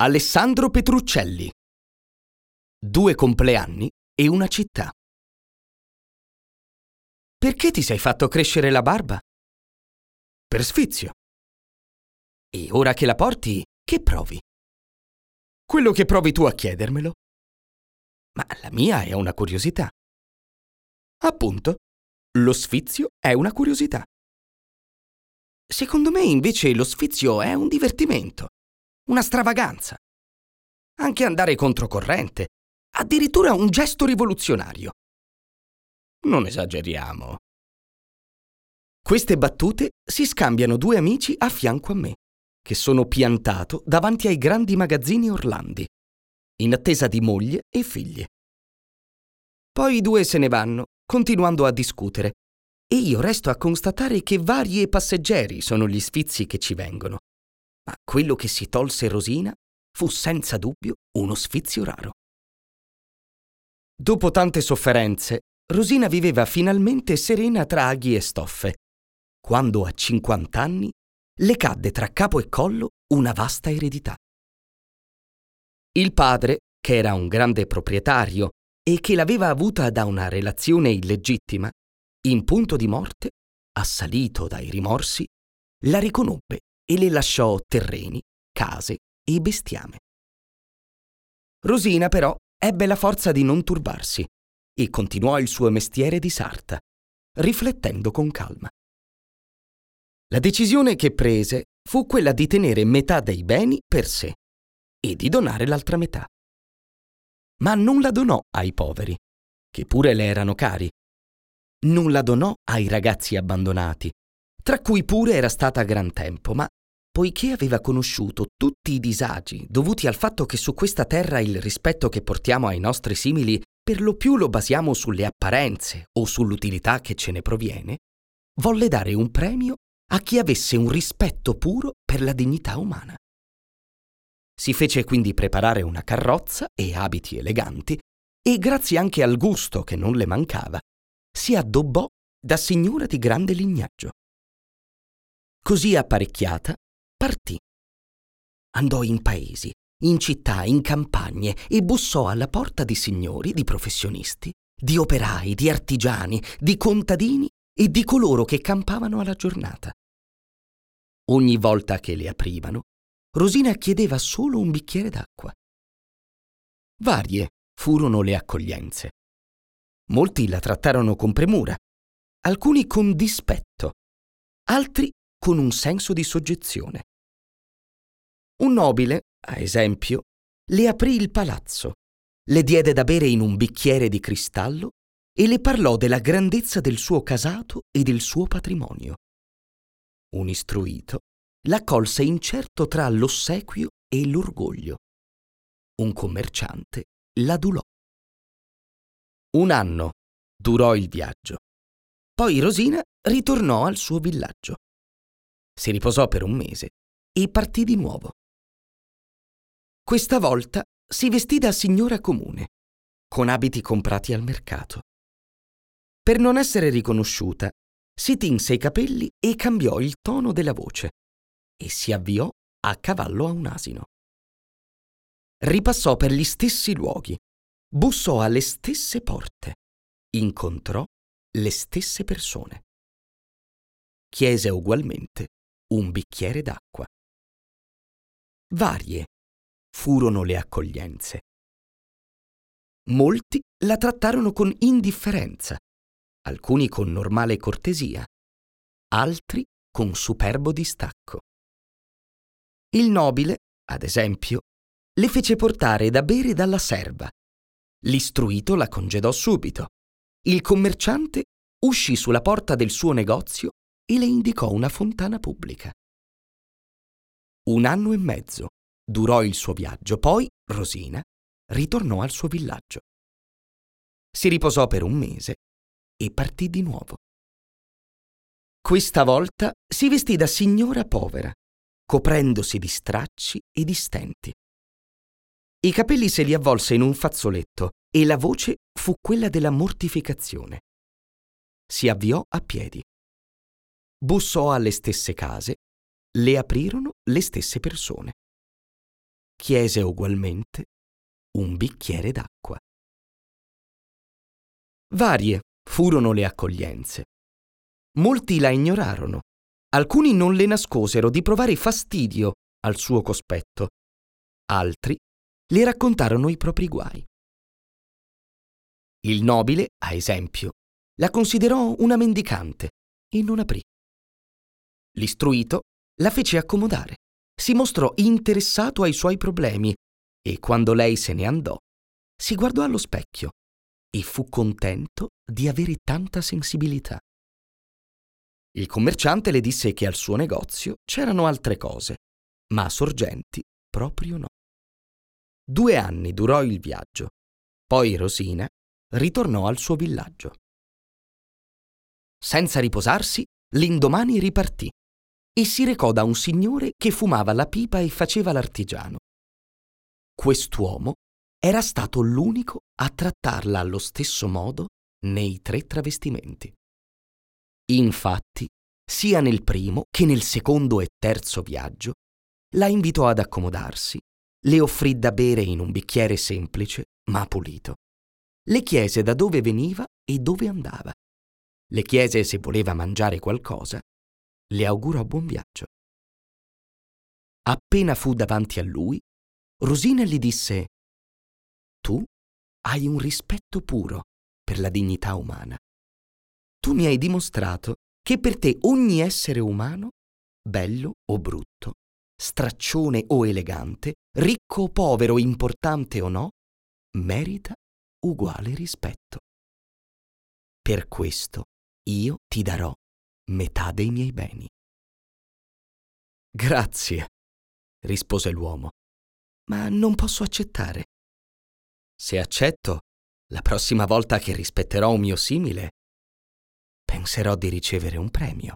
Alessandro Petruccelli. Due compleanni e una città. Perché ti sei fatto crescere la barba? Per sfizio. E ora che la porti, che provi? Quello che provi tu a chiedermelo. Ma la mia è una curiosità. Appunto, lo sfizio è una curiosità. Secondo me invece lo sfizio è un divertimento una stravaganza. Anche andare controcorrente, addirittura un gesto rivoluzionario. Non esageriamo. Queste battute si scambiano due amici a fianco a me, che sono piantato davanti ai grandi magazzini Orlandi, in attesa di moglie e figlie. Poi i due se ne vanno, continuando a discutere, e io resto a constatare che vari passeggeri sono gli sfizi che ci vengono ma quello che si tolse Rosina fu senza dubbio uno sfizio raro. Dopo tante sofferenze, Rosina viveva finalmente serena tra aghi e stoffe, quando a 50 anni le cadde tra capo e collo una vasta eredità. Il padre, che era un grande proprietario e che l'aveva avuta da una relazione illegittima, in punto di morte, assalito dai rimorsi, la riconobbe e le lasciò terreni, case e bestiame. Rosina però ebbe la forza di non turbarsi e continuò il suo mestiere di sarta, riflettendo con calma. La decisione che prese fu quella di tenere metà dei beni per sé e di donare l'altra metà. Ma non la donò ai poveri, che pure le erano cari. Non la donò ai ragazzi abbandonati, tra cui pure era stata gran tempo, ma poiché aveva conosciuto tutti i disagi dovuti al fatto che su questa terra il rispetto che portiamo ai nostri simili per lo più lo basiamo sulle apparenze o sull'utilità che ce ne proviene, volle dare un premio a chi avesse un rispetto puro per la dignità umana. Si fece quindi preparare una carrozza e abiti eleganti e, grazie anche al gusto che non le mancava, si addobbò da signora di grande lignaggio. Così apparecchiata, partì. Andò in paesi, in città, in campagne e bussò alla porta di signori, di professionisti, di operai, di artigiani, di contadini e di coloro che campavano alla giornata. Ogni volta che le aprivano, Rosina chiedeva solo un bicchiere d'acqua. Varie furono le accoglienze. Molti la trattarono con premura, alcuni con dispetto, altri con un senso di soggezione. Un nobile, a esempio, le aprì il palazzo, le diede da bere in un bicchiere di cristallo e le parlò della grandezza del suo casato e del suo patrimonio. Un istruito l'accolse incerto tra l'ossequio e l'orgoglio. Un commerciante l'adulò. Un anno durò il viaggio. Poi Rosina ritornò al suo villaggio. Si riposò per un mese e partì di nuovo. Questa volta si vestì da signora comune, con abiti comprati al mercato. Per non essere riconosciuta, si tinse i capelli e cambiò il tono della voce e si avviò a cavallo a un asino. Ripassò per gli stessi luoghi, bussò alle stesse porte, incontrò le stesse persone. Chiese ugualmente un bicchiere d'acqua. Varie furono le accoglienze. Molti la trattarono con indifferenza, alcuni con normale cortesia, altri con superbo distacco. Il nobile, ad esempio, le fece portare da bere dalla serva. L'istruito la congedò subito. Il commerciante uscì sulla porta del suo negozio e le indicò una fontana pubblica. Un anno e mezzo Durò il suo viaggio, poi Rosina ritornò al suo villaggio. Si riposò per un mese e partì di nuovo. Questa volta si vestì da signora povera, coprendosi di stracci e di stenti. I capelli se li avvolse in un fazzoletto e la voce fu quella della mortificazione. Si avviò a piedi. Bussò alle stesse case, le aprirono le stesse persone chiese ugualmente un bicchiere d'acqua. Varie furono le accoglienze. Molti la ignorarono, alcuni non le nascosero di provare fastidio al suo cospetto, altri le raccontarono i propri guai. Il nobile, a esempio, la considerò una mendicante e non aprì. L'istruito la fece accomodare, si mostrò interessato ai suoi problemi e quando lei se ne andò, si guardò allo specchio e fu contento di avere tanta sensibilità. Il commerciante le disse che al suo negozio c'erano altre cose, ma Sorgenti proprio no. Due anni durò il viaggio, poi Rosina ritornò al suo villaggio. Senza riposarsi, l'indomani ripartì e si recò da un signore che fumava la pipa e faceva l'artigiano. Quest'uomo era stato l'unico a trattarla allo stesso modo nei tre travestimenti. Infatti, sia nel primo che nel secondo e terzo viaggio, la invitò ad accomodarsi, le offrì da bere in un bicchiere semplice ma pulito. Le chiese da dove veniva e dove andava. Le chiese se voleva mangiare qualcosa. Le augurò buon viaggio. Appena fu davanti a lui, Rosina gli disse Tu hai un rispetto puro per la dignità umana. Tu mi hai dimostrato che per te ogni essere umano, bello o brutto, straccione o elegante, ricco o povero, importante o no, merita uguale rispetto. Per questo io ti darò metà dei miei beni. Grazie, rispose l'uomo ma non posso accettare. Se accetto, la prossima volta che rispetterò un mio simile, penserò di ricevere un premio.